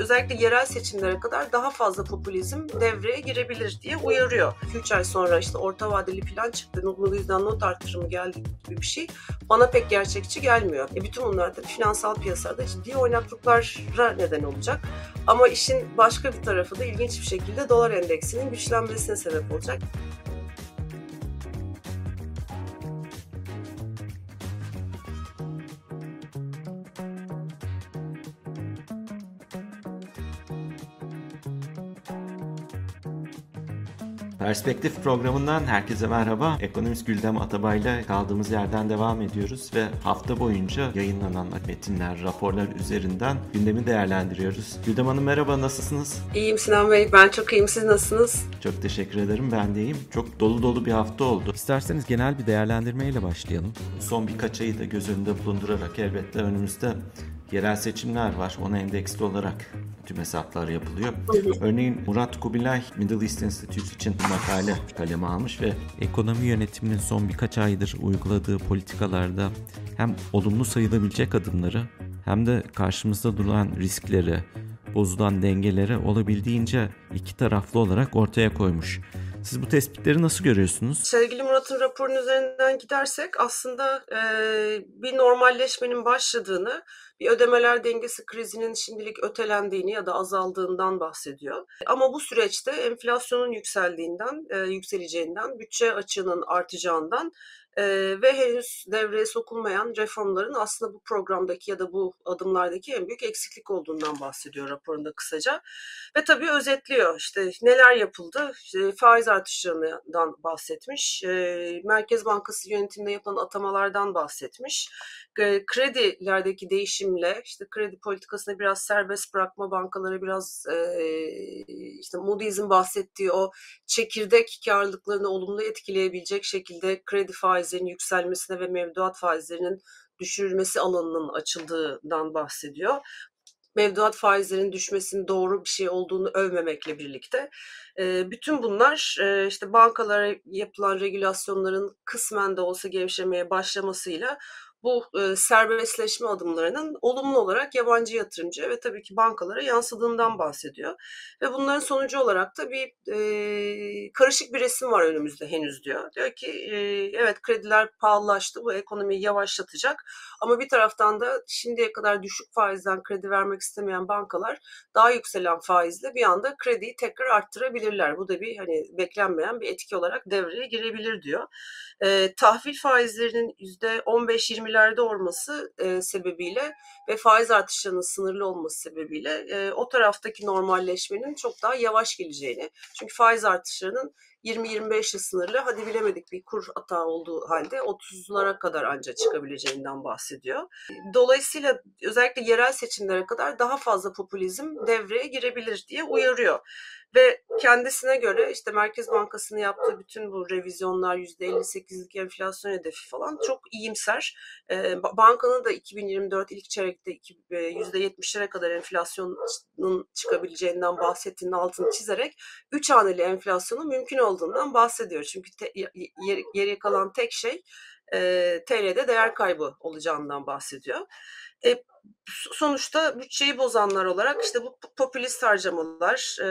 özellikle yerel seçimlere kadar daha fazla popülizm devreye girebilir diye uyarıyor. 2-3 ay sonra işte orta vadeli plan çıktı. Bu yüzden not artırımı geldi gibi bir şey bana pek gerçekçi gelmiyor. E bütün bunlar da finansal piyasada ciddi oynaklıklara neden olacak. Ama işin başka bir tarafı da ilginç bir şekilde dolar endeksinin güçlenmesine sebep olacak. Perspektif programından herkese merhaba. Ekonomist Güldem Atabay'la kaldığımız yerden devam ediyoruz ve hafta boyunca yayınlanan metinler, raporlar üzerinden gündemi değerlendiriyoruz. Güldem Hanım merhaba, nasılsınız? İyiyim Sinan Bey, ben çok iyiyim. Siz nasılsınız? Çok teşekkür ederim, ben de iyiyim. Çok dolu dolu bir hafta oldu. İsterseniz genel bir değerlendirmeyle başlayalım. Son birkaç ayı da göz önünde bulundurarak elbette önümüzde yerel seçimler var. Ona endeksli olarak tüm hesaplar yapılıyor. Örneğin Murat Kubilay Middle East Institute için makale kaleme almış ve ekonomi yönetiminin son birkaç aydır uyguladığı politikalarda hem olumlu sayılabilecek adımları hem de karşımızda duran riskleri, bozulan dengeleri olabildiğince iki taraflı olarak ortaya koymuş. Siz bu tespitleri nasıl görüyorsunuz? Sevgili Murat'ın raporunun üzerinden gidersek aslında e, bir normalleşmenin başladığını, bir ödemeler dengesi krizinin şimdilik ötelendiğini ya da azaldığından bahsediyor. Ama bu süreçte enflasyonun yükseldiğinden, e, yükseleceğinden, bütçe açığının artacağından ve henüz devreye sokulmayan reformların aslında bu programdaki ya da bu adımlardaki en büyük eksiklik olduğundan bahsediyor raporunda kısaca. Ve tabii özetliyor işte neler yapıldı, işte faiz artışlarından bahsetmiş, Merkez Bankası yönetiminde yapılan atamalardan bahsetmiş, kredilerdeki değişimle işte kredi politikasını biraz serbest bırakma, bankaları biraz e, işte Moody's'in bahsettiği o çekirdek karlılıklarını olumlu etkileyebilecek şekilde kredi faizlerinin yükselmesine ve mevduat faizlerinin düşürülmesi alanının açıldığından bahsediyor. Mevduat faizlerinin düşmesinin doğru bir şey olduğunu övmemekle birlikte bütün bunlar işte bankalara yapılan regülasyonların kısmen de olsa gevşemeye başlamasıyla bu e, serbestleşme adımlarının olumlu olarak yabancı yatırımcı ve tabii ki bankalara yansıdığından bahsediyor. Ve bunların sonucu olarak da bir e, karışık bir resim var önümüzde henüz diyor. Diyor ki e, evet krediler pahalılaştı bu ekonomiyi yavaşlatacak ama bir taraftan da şimdiye kadar düşük faizden kredi vermek istemeyen bankalar daha yükselen faizle bir anda krediyi tekrar arttırabilirler. Bu da bir hani beklenmeyen bir etki olarak devreye girebilir diyor. E, tahvil faizlerinin %15-20 20'lerde olması e, sebebiyle ve faiz artışlarının sınırlı olması sebebiyle e, o taraftaki normalleşmenin çok daha yavaş geleceğini. Çünkü faiz artışlarının 20-25 ile sınırlı hadi bilemedik bir kur hata olduğu halde 30'lara kadar ancak çıkabileceğinden bahsediyor. Dolayısıyla özellikle yerel seçimlere kadar daha fazla popülizm devreye girebilir diye uyarıyor. Ve kendisine göre işte Merkez Bankası'nın yaptığı bütün bu revizyonlar %58'lik enflasyon hedefi falan çok iyimser. E, bankanın da 2024 ilk çeyrekte %70'lere kadar enflasyonun çıkabileceğinden bahsettiğinin altını çizerek 3 haneli enflasyonun mümkün olduğundan bahsediyor. Çünkü te, geriye kalan tek şey e, TL'de değer kaybı olacağından bahsediyor. E, sonuçta bütçeyi bozanlar olarak işte bu popülist harcamalar, e,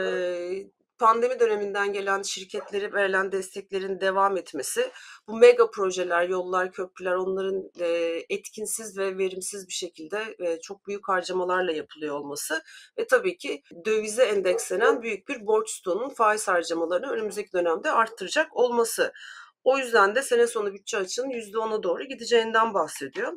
pandemi döneminden gelen şirketleri verilen desteklerin devam etmesi, bu mega projeler, yollar, köprüler onların e, etkinsiz ve verimsiz bir şekilde e, çok büyük harcamalarla yapılıyor olması ve tabii ki dövize endekslenen büyük bir borç stoğunun faiz harcamalarını önümüzdeki dönemde arttıracak olması. O yüzden de sene sonu bütçe açığının %10'a doğru gideceğinden bahsediyor.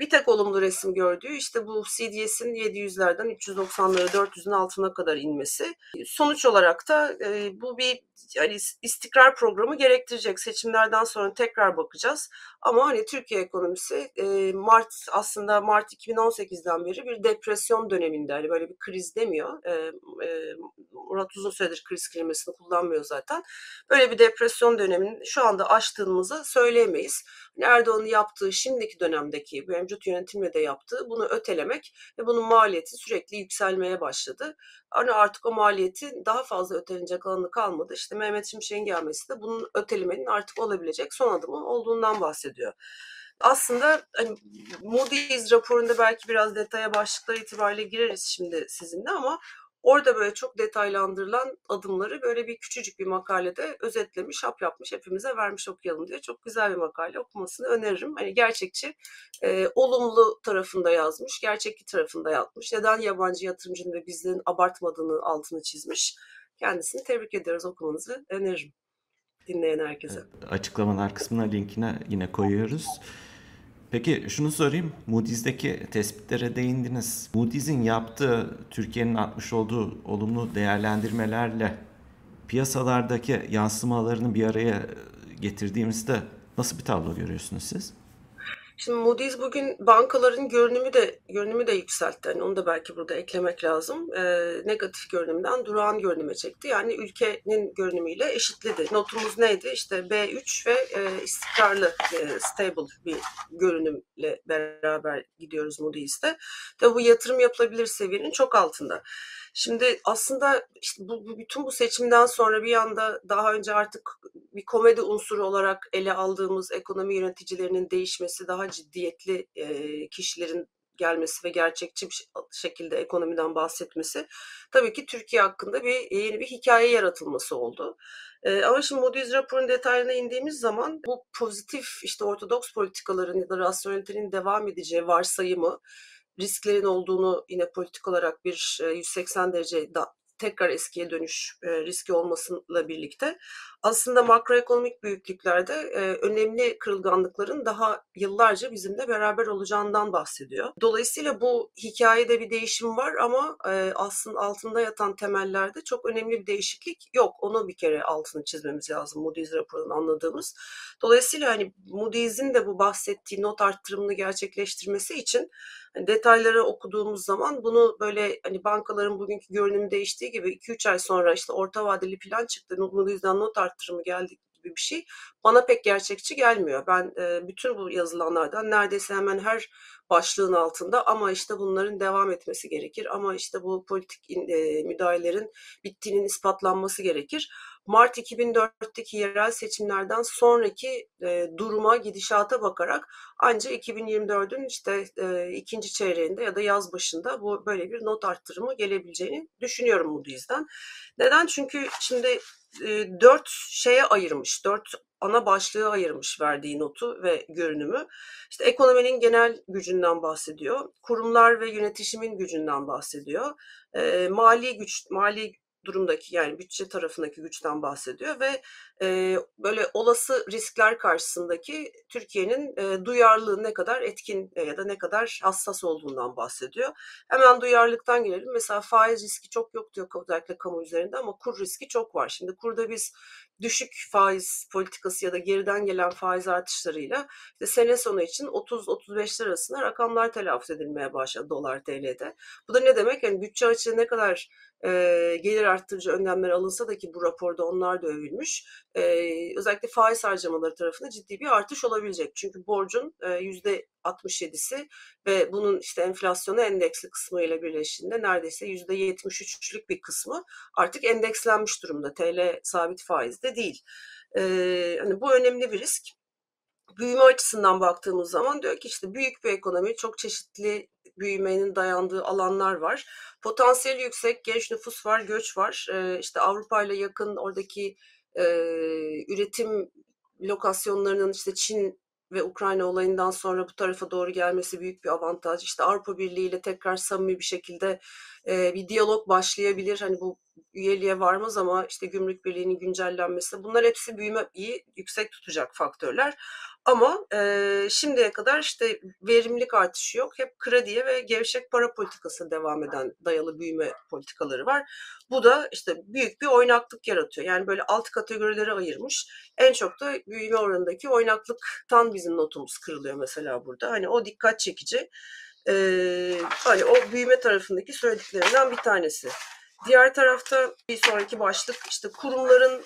Bir tek olumlu resim gördüğü işte bu CDS'in 700'lerden 390'lara 400'ün altına kadar inmesi. Sonuç olarak da e, bu bir yani istikrar programı gerektirecek. Seçimlerden sonra tekrar bakacağız. Ama hani Türkiye ekonomisi e, Mart aslında Mart 2018'den beri bir depresyon döneminde hani böyle bir kriz demiyor. E, e, Murat uzun süredir kriz kelimesini kullanmıyor zaten. Böyle bir depresyon döneminin şu anda aştığımızı söyleyemeyiz. Hani Erdoğan'ın yaptığı şimdiki dönemdeki mevcut yönetimle de yaptığı bunu ötelemek ve bunun maliyeti sürekli yükselmeye başladı. Hani artık o maliyeti daha fazla ötelenecek alanı kalmadı. İşte Mehmet Şimşek'in gelmesi de bunun ötelemenin artık olabilecek son adımı olduğundan bahsediyor. Aslında hani Moody's raporunda belki biraz detaya başlıklar itibariyle gireriz şimdi sizinle ama Orada böyle çok detaylandırılan adımları böyle bir küçücük bir makalede özetlemiş, hap yapmış, hepimize vermiş okuyalım diye. Çok güzel bir makale okumasını öneririm. Hani gerçekçi, e, olumlu tarafında yazmış, gerçekçi tarafında yapmış. Neden yabancı yatırımcının ve bizlerin abartmadığını altını çizmiş. Kendisini tebrik ederiz okumanızı öneririm dinleyen herkese. Açıklamalar kısmına linkine yine koyuyoruz. Peki şunu sorayım. Moody's'deki tespitlere değindiniz. Moody's'in yaptığı, Türkiye'nin atmış olduğu olumlu değerlendirmelerle piyasalardaki yansımalarını bir araya getirdiğimizde nasıl bir tablo görüyorsunuz siz? Şimdi Moody's bugün bankaların görünümü de görünümü de yükseltti. Yani onu da belki burada eklemek lazım. E, negatif görünümden durağan görünüme çekti. Yani ülkenin görünümüyle eşitledi. Notumuz neydi? İşte B3 ve e, istikrarlı, e, stable bir görünümle beraber gidiyoruz Moody's'te. Tabi bu yatırım yapılabilir seviyenin çok altında. Şimdi aslında işte bu, bu bütün bu seçimden sonra bir anda daha önce artık bir komedi unsuru olarak ele aldığımız ekonomi yöneticilerinin değişmesi, daha ciddiyetli e, kişilerin gelmesi ve gerçekçi bir şekilde ekonomiden bahsetmesi tabii ki Türkiye hakkında bir yeni bir hikaye yaratılması oldu. Ee, ama şimdi Moody's raporun detaylarına indiğimiz zaman bu pozitif işte ortodoks politikaların ya da rasyonelitenin devam edeceği varsayımı risklerin olduğunu yine politik olarak bir 180 derece da, tekrar eskiye dönüş e, riski olmasıyla birlikte aslında makroekonomik büyüklüklerde e, önemli kırılganlıkların daha yıllarca bizimle beraber olacağından bahsediyor. Dolayısıyla bu hikayede bir değişim var ama e, aslında altında yatan temellerde çok önemli bir değişiklik yok. Onu bir kere altını çizmemiz lazım Moody's raporunun anladığımız. Dolayısıyla hani Moody's'in de bu bahsettiği not arttırımını gerçekleştirmesi için detayları okuduğumuz zaman bunu böyle hani bankaların bugünkü görünümü değiştiği gibi 2-3 ay sonra işte orta vadeli plan çıktı. Moody's'den not arttırımı geldi gibi bir şey bana pek gerçekçi gelmiyor. Ben e, bütün bu yazılanlardan neredeyse hemen her başlığın altında ama işte bunların devam etmesi gerekir. Ama işte bu politik e, müdahalelerin bittiğinin ispatlanması gerekir. Mart 2004'teki yerel seçimlerden sonraki e, duruma, gidişata bakarak ancak 2024'ün işte e, ikinci çeyreğinde ya da yaz başında bu böyle bir not arttırımı gelebileceğini düşünüyorum Moody's'den. Neden? Çünkü şimdi dört şeye ayırmış, dört ana başlığı ayırmış verdiği notu ve görünümü. İşte ekonominin genel gücünden bahsediyor, kurumlar ve yönetişimin gücünden bahsediyor, mali güç, mali durumdaki yani bütçe tarafındaki güçten bahsediyor ve e, böyle olası riskler karşısındaki Türkiye'nin e, duyarlılığı ne kadar etkin ya da ne kadar hassas olduğundan bahsediyor. Hemen duyarlılıktan gelelim. Mesela faiz riski çok yok diyor özellikle kamu üzerinde ama kur riski çok var. Şimdi kurda biz düşük faiz politikası ya da geriden gelen faiz artışlarıyla işte sene sonu için 30-35 arasında rakamlar telaffuz edilmeye başladı dolar TL'de. Bu da ne demek? Yani bütçe açığı ne kadar e, gelir arttırıcı önlemler alınsa da ki bu raporda onlar da övülmüş. E, özellikle faiz harcamaları tarafında ciddi bir artış olabilecek. Çünkü borcun yüzde 67'si ve bunun işte enflasyona endeksli kısmı ile birleştiğinde neredeyse %73'lük bir kısmı artık endekslenmiş durumda. TL sabit faizde değil. Ee, hani bu önemli bir risk. Büyüme açısından baktığımız zaman diyor ki işte büyük bir ekonomi, çok çeşitli büyümenin dayandığı alanlar var. Potansiyeli yüksek genç nüfus var, göç var. Ee, işte Avrupa ile yakın oradaki e, üretim lokasyonlarının işte Çin ve Ukrayna olayından sonra bu tarafa doğru gelmesi büyük bir avantaj. İşte Avrupa Birliği ile tekrar samimi bir şekilde e, bir diyalog başlayabilir. Hani bu üyeliğe varmaz ama işte gümrük birliğinin güncellenmesi bunlar hepsi büyümeyi yüksek tutacak faktörler. Ama e, şimdiye kadar işte verimlilik artışı yok. Hep krediye ve gevşek para politikası devam eden dayalı büyüme politikaları var. Bu da işte büyük bir oynaklık yaratıyor. Yani böyle alt kategorilere ayırmış. En çok da büyüme oranındaki oynaklıktan bizim notumuz kırılıyor mesela burada. Hani o dikkat çekici. Ee, hani o büyüme tarafındaki söylediklerinden bir tanesi. Diğer tarafta bir sonraki başlık işte kurumların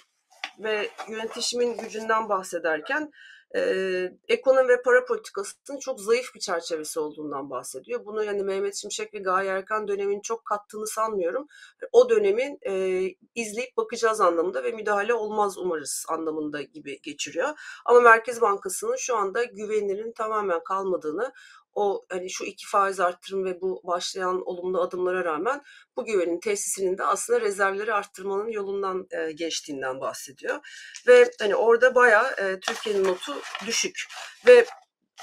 ve yönetişimin gücünden bahsederken e, ekonomi ve para politikasının çok zayıf bir çerçevesi olduğundan bahsediyor. Bunu yani Mehmet Şimşek ve Gaye Erkan dönemin çok kattığını sanmıyorum. O dönemin e, izleyip bakacağız anlamında ve müdahale olmaz umarız anlamında gibi geçiriyor. Ama Merkez Bankası'nın şu anda güvenirin tamamen kalmadığını, o hani şu iki faiz arttırım ve bu başlayan olumlu adımlara rağmen bu güvenin tesisinin de aslında rezervleri arttırmanın yolundan e, geçtiğinden bahsediyor. Ve hani orada bayağı e, Türkiye'nin notu düşük ve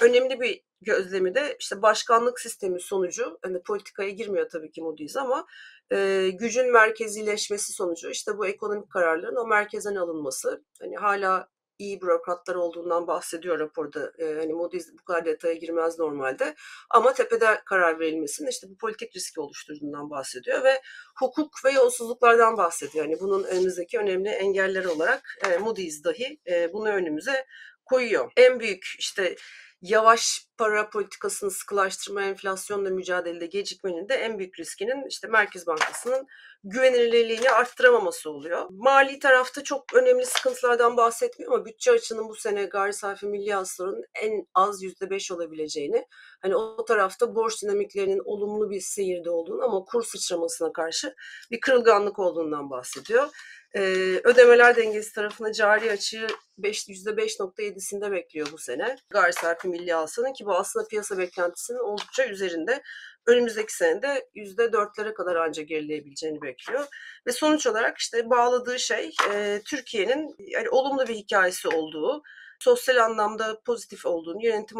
önemli bir gözlemi de işte başkanlık sistemi sonucu hani politikaya girmiyor tabii ki Moody's ama e, gücün merkezileşmesi sonucu işte bu ekonomik kararların o merkezden alınması hani hala iyi bürokratlar olduğundan bahsediyor raporda. E, hani Moody's bu kadar detaya girmez normalde. Ama tepede karar verilmesinin işte bu politik riski oluşturduğundan bahsediyor ve hukuk ve yolsuzluklardan bahsediyor. Yani bunun önümüzdeki önemli engeller olarak e, Moody's dahi e, bunu önümüze koyuyor. En büyük işte yavaş para politikasını sıkılaştırma, enflasyonla mücadelede gecikmenin de en büyük riskinin işte Merkez Bankası'nın güvenilirliğini arttıramaması oluyor. Mali tarafta çok önemli sıkıntılardan bahsetmiyor ama bütçe açının bu sene gayri safi milli hasılanın en az %5 olabileceğini, hani o tarafta borç dinamiklerinin olumlu bir seyirde olduğunu ama kur sıçramasına karşı bir kırılganlık olduğundan bahsediyor. Ee, ödemeler dengesi tarafında cari açığı 5, %5.7'sinde bekliyor bu sene. Gayri safi milli hasılanın ki bu aslında piyasa beklentisinin oldukça üzerinde. Önümüzdeki sene de %4'lere kadar ancak gerileyebileceğini bekliyor. Ve sonuç olarak işte bağladığı şey e, Türkiye'nin yani olumlu bir hikayesi olduğu, sosyal anlamda pozitif olduğunu, yönetim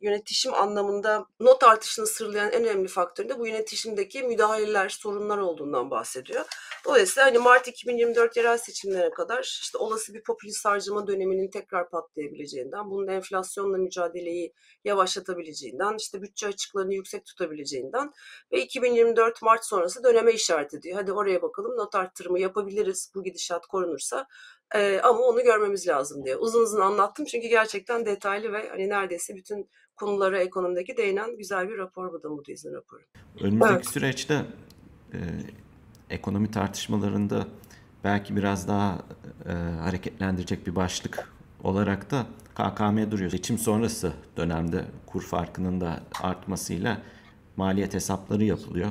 yönetişim anlamında not artışını sırlayan en önemli faktörün de bu yönetişimdeki müdahaleler, sorunlar olduğundan bahsediyor. Dolayısıyla hani Mart 2024 yerel seçimlere kadar işte olası bir popülist harcama döneminin tekrar patlayabileceğinden, bunun enflasyonla mücadeleyi yavaşlatabileceğinden, işte bütçe açıklarını yüksek tutabileceğinden ve 2024 Mart sonrası döneme işaret ediyor. Hadi oraya bakalım not arttırımı yapabiliriz bu gidişat korunursa ee, ama onu görmemiz lazım diye. Uzun uzun anlattım çünkü gerçekten detaylı ve hani neredeyse bütün konulara ekonomideki değinen güzel bir rapor bu da Moody's'in raporu. Önümüzdeki evet. süreçte e, ekonomi tartışmalarında belki biraz daha e, hareketlendirecek bir başlık olarak da KKM duruyor. Seçim sonrası dönemde kur farkının da artmasıyla maliyet hesapları yapılıyor.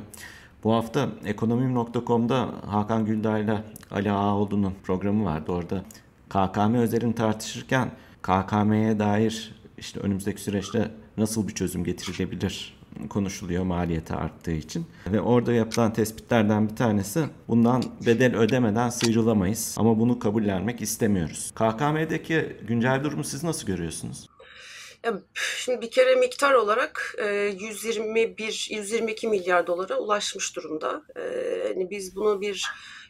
Bu hafta ekonomim.com'da Hakan Güldağ ile Ali Ağaoğlu'nun programı vardı. Orada KKM özelini tartışırken KKM'ye dair işte önümüzdeki süreçte nasıl bir çözüm getirilebilir konuşuluyor maliyeti arttığı için. Ve orada yapılan tespitlerden bir tanesi bundan bedel ödemeden sıyrılamayız ama bunu kabullenmek istemiyoruz. KKM'deki güncel durumu siz nasıl görüyorsunuz? Şimdi bir kere miktar olarak 121 122 milyar dolara ulaşmış durumda. Yani biz bunu bir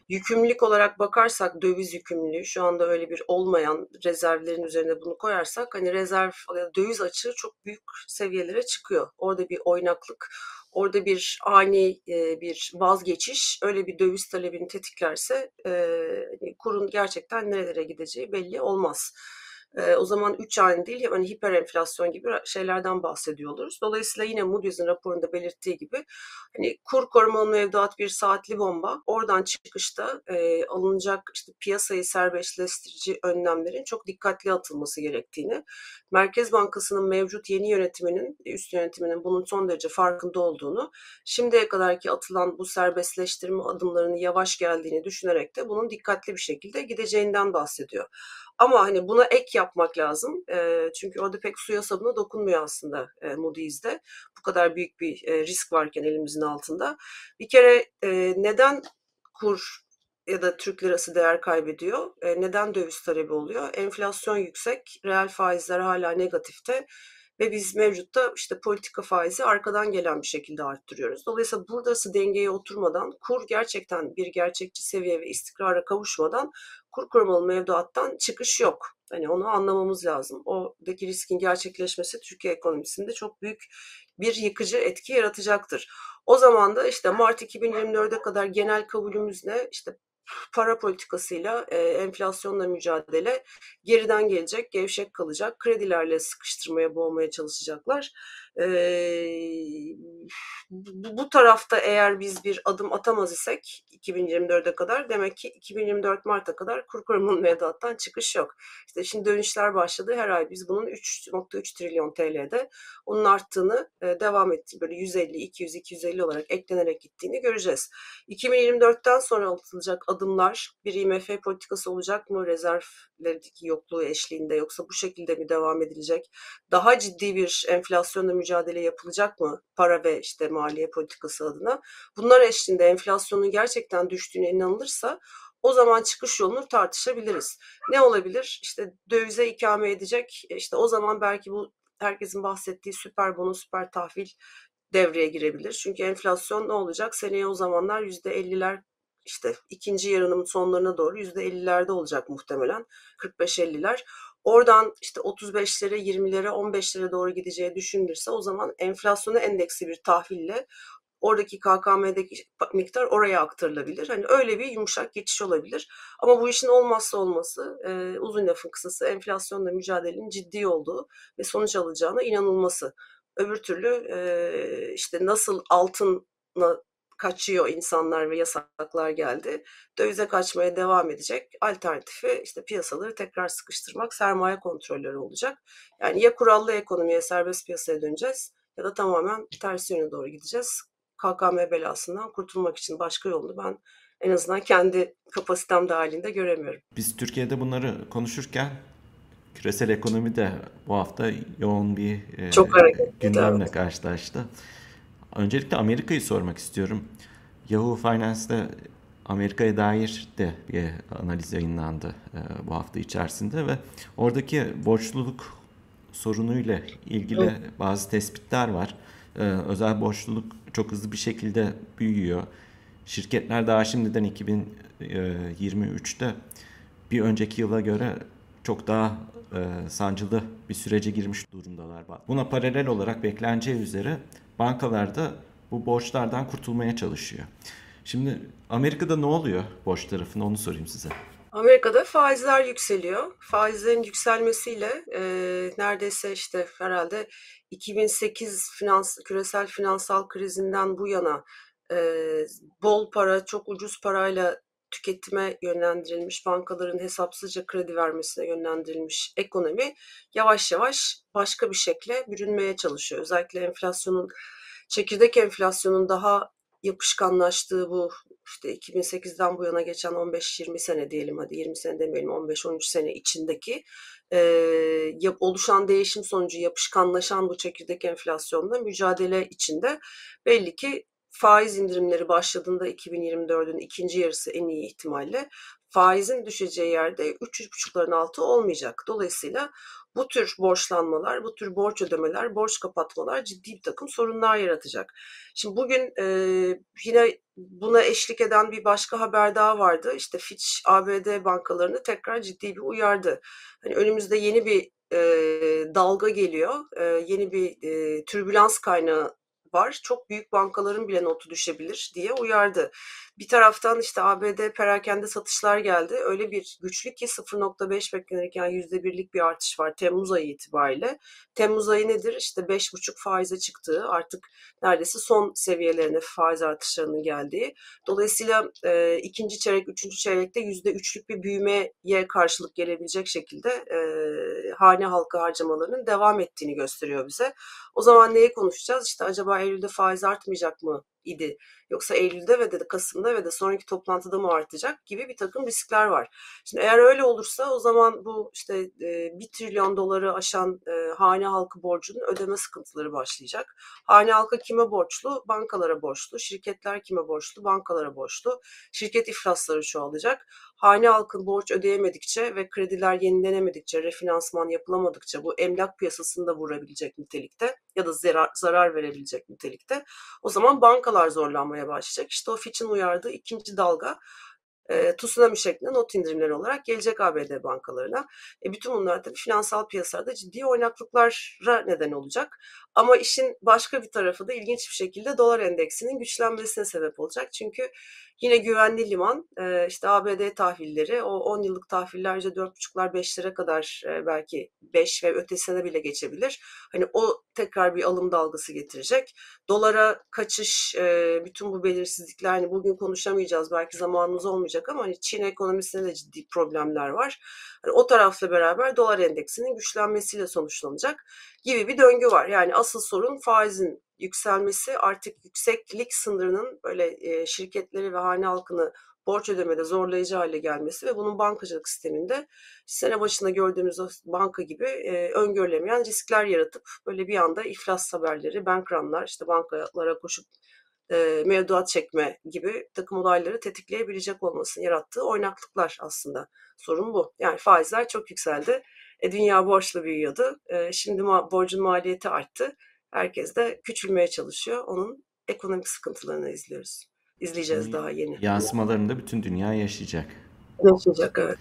yükümlülük olarak bakarsak döviz yükümlülüğü şu anda öyle bir olmayan rezervlerin üzerine bunu koyarsak hani rezerv döviz açığı çok büyük seviyelere çıkıyor. Orada bir oynaklık, orada bir ani bir vazgeçiş öyle bir döviz talebini tetiklerse hani kurun gerçekten nerelere gideceği belli olmaz. E, o zaman 3 hane değil hani hiper enflasyon gibi şeylerden bahsediyoruz. Dolayısıyla yine Moody's'in raporunda belirttiği gibi hani kur korumalı mevduat bir saatli bomba. Oradan çıkışta e, alınacak işte piyasayı serbestleştirici önlemlerin çok dikkatli atılması gerektiğini, Merkez Bankası'nın mevcut yeni yönetiminin, üst yönetiminin bunun son derece farkında olduğunu, şimdiye kadarki atılan bu serbestleştirme adımlarının yavaş geldiğini düşünerek de bunun dikkatli bir şekilde gideceğinden bahsediyor. Ama hani buna ek yapmak lazım. E, çünkü orada pek suya sabuna dokunmuyor aslında e, Moody's'de. Bu kadar büyük bir e, risk varken elimizin altında. Bir kere e, neden kur ya da Türk lirası değer kaybediyor? E, neden döviz talebi oluyor? Enflasyon yüksek, reel faizler hala negatifte ve biz mevcutta işte politika faizi arkadan gelen bir şekilde arttırıyoruz. Dolayısıyla buradası dengeye oturmadan kur gerçekten bir gerçekçi seviye ve istikrara kavuşmadan kur korumalı mevduattan çıkış yok. Hani onu anlamamız lazım. Oradaki riskin gerçekleşmesi Türkiye ekonomisinde çok büyük bir yıkıcı etki yaratacaktır. O zaman da işte Mart 2024'e kadar genel kabulümüz ne? İşte para politikasıyla e, enflasyonla mücadele geriden gelecek, gevşek kalacak. Kredilerle sıkıştırmaya, boğmaya çalışacaklar. E, bu, tarafta eğer biz bir adım atamaz isek 2024'e kadar demek ki 2024 Mart'a kadar kur korumalı mevduattan çıkış yok. İşte şimdi dönüşler başladı. Her ay biz bunun 3.3 trilyon TL'de onun arttığını e, devam etti. Böyle 150, 200, 250 olarak eklenerek gittiğini göreceğiz. 2024'ten sonra atılacak adımlar bir IMF politikası olacak mı? Rezervlerdeki yokluğu eşliğinde yoksa bu şekilde mi devam edilecek? Daha ciddi bir enflasyonla mücadele yapılacak mı? Para ve işte maliye politikası adına. Bunlar eşliğinde enflasyonun gerçekten düştüğüne inanılırsa o zaman çıkış yolunu tartışabiliriz. Ne olabilir? İşte dövize ikame edecek. İşte o zaman belki bu herkesin bahsettiği süper bonu, süper tahvil devreye girebilir. Çünkü enflasyon ne olacak? Seneye o zamanlar %50'ler işte ikinci yarının sonlarına doğru %50'lerde olacak muhtemelen. 45-50'ler. Oradan işte 35'lere, 20'lere, 15'lere doğru gideceği düşünülürse o zaman enflasyona endeksi bir tahville oradaki KKM'deki miktar oraya aktarılabilir. Hani öyle bir yumuşak geçiş olabilir. Ama bu işin olmazsa olması e, uzun lafın kısası enflasyonla mücadelenin ciddi olduğu ve sonuç alacağına inanılması. Öbür türlü e, işte nasıl altına kaçıyor insanlar ve yasaklar geldi. Dövize kaçmaya devam edecek. Alternatifi işte piyasaları tekrar sıkıştırmak, sermaye kontrolleri olacak. Yani ya kurallı ekonomiye, serbest piyasaya döneceğiz ya da tamamen tersi yöne doğru gideceğiz. KKM belasından kurtulmak için başka yolunu ben en azından kendi kapasitem dahilinde göremiyorum. Biz Türkiye'de bunları konuşurken küresel ekonomi de bu hafta yoğun bir Çok e, gündemle evet. karşılaştı. Öncelikle Amerika'yı sormak istiyorum. Yahoo Finance'da Amerika'ya dair de bir analiz yayınlandı e, bu hafta içerisinde ve oradaki borçluluk sorunuyla ilgili evet. bazı tespitler var. E, özel borçluluk çok hızlı bir şekilde büyüyor. Şirketler daha şimdiden 2023'te bir önceki yıla göre çok daha e, sancılı bir sürece girmiş durumdalar. Buna paralel olarak bekleneceği üzere bankalar da bu borçlardan kurtulmaya çalışıyor. Şimdi Amerika'da ne oluyor borç tarafında onu sorayım size. Amerika'da faizler yükseliyor. Faizlerin yükselmesiyle e, neredeyse işte herhalde 2008 finans küresel finansal krizinden bu yana e, bol para, çok ucuz parayla tüketime yönlendirilmiş, bankaların hesapsızca kredi vermesine yönlendirilmiş ekonomi yavaş yavaş başka bir şekle bürünmeye çalışıyor. Özellikle enflasyonun, çekirdek enflasyonun daha yapışkanlaştığı bu işte 2008'den bu yana geçen 15-20 sene diyelim hadi 20 sene demeyelim 15-13 sene içindeki e, yap, oluşan değişim sonucu yapışkanlaşan bu çekirdek enflasyonla mücadele içinde belli ki faiz indirimleri başladığında 2024'ün ikinci yarısı en iyi ihtimalle faizin düşeceği yerde 3-3,5'ların altı olmayacak. Dolayısıyla bu tür borçlanmalar, bu tür borç ödemeler, borç kapatmalar ciddi bir takım sorunlar yaratacak. Şimdi bugün e, yine buna eşlik eden bir başka haber daha vardı. İşte Fitch ABD bankalarını tekrar ciddi bir uyardı. Hani önümüzde yeni bir e, dalga geliyor, e, yeni bir e, türbülans kaynağı var. Çok büyük bankaların bile notu düşebilir diye uyardı. Bir taraftan işte ABD perakende satışlar geldi. Öyle bir güçlü ki 0.5 beklenirken %1'lik bir artış var Temmuz ayı itibariyle. Temmuz ayı nedir? İşte 5.5 faize çıktığı artık neredeyse son seviyelerine faiz artışlarının geldiği. Dolayısıyla e, ikinci çeyrek, üçüncü çeyrekte %3'lük bir büyümeye karşılık gelebilecek şekilde e, hane halkı harcamalarının devam ettiğini gösteriyor bize. O zaman neyi konuşacağız? İşte acaba Eylül'de faiz artmayacak mı idi? Yoksa Eylül'de ve de Kasım'da ve de sonraki toplantıda mı artacak gibi bir takım riskler var. Şimdi eğer öyle olursa o zaman bu işte e, 1 trilyon doları aşan e, hane halkı borcunun ödeme sıkıntıları başlayacak. Hane halkı kime borçlu? Bankalara borçlu. Şirketler kime borçlu? Bankalara borçlu. Şirket iflasları çoğalacak. Hane halkın borç ödeyemedikçe ve krediler yenilenemedikçe, refinansman yapılamadıkça bu emlak piyasasında vurabilecek nitelikte ya da zarar, zarar verebilecek nitelikte. O zaman bankalar zorlanmaya başlayacak. İşte o Fitch'in uyardığı ikinci dalga e, tsunami şeklinde not indirimleri olarak gelecek ABD bankalarına. E, bütün bunlar tabii finansal piyasalarda ciddi oynaklıklara neden olacak. Ama işin başka bir tarafı da ilginç bir şekilde dolar endeksinin güçlenmesine sebep olacak. Çünkü yine güvenli liman işte ABD tahvilleri o 10 yıllık tahvillerce 4,5'lar 5'lere kadar belki 5 ve ötesine bile geçebilir. Hani o tekrar bir alım dalgası getirecek. Dolara kaçış, bütün bu belirsizlikler hani bugün konuşamayacağız belki zamanımız olmayacak ama hani Çin ekonomisinde de ciddi problemler var. Hani o tarafla beraber dolar endeksinin güçlenmesiyle sonuçlanacak gibi bir döngü var. Yani asıl sorun faizin yükselmesi artık yükseklik sınırının böyle e, şirketleri ve hane halkını borç ödemede zorlayıcı hale gelmesi ve bunun bankacılık sisteminde sene başında gördüğümüz banka gibi e, öngörülemeyen riskler yaratıp böyle bir anda iflas haberleri, bank runlar, işte bankalara koşup e, mevduat çekme gibi takım olayları tetikleyebilecek olmasını yarattığı oynaklıklar aslında. Sorun bu. Yani faizler çok yükseldi. E, dünya borçla büyüyordu. E, şimdi ma- borcun maliyeti arttı. Herkes de küçülmeye çalışıyor. Onun ekonomik sıkıntılarını izliyoruz. İzleyeceğiz daha yeni. Yansımalarını da bütün dünya yaşayacak. Yaşayacak evet.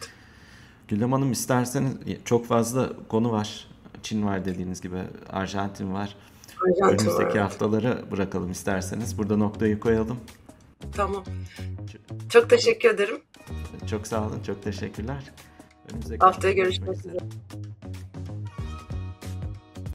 Gülem Hanım isterseniz çok fazla konu var. Çin var dediğiniz gibi, Arjantin var. Arjantin Önümüzdeki var. haftaları bırakalım isterseniz. Burada noktayı koyalım. Tamam. Çok teşekkür ederim. Çok sağ olun, çok teşekkürler. Önümüzdeki Haftaya hafta görüşmek üzere.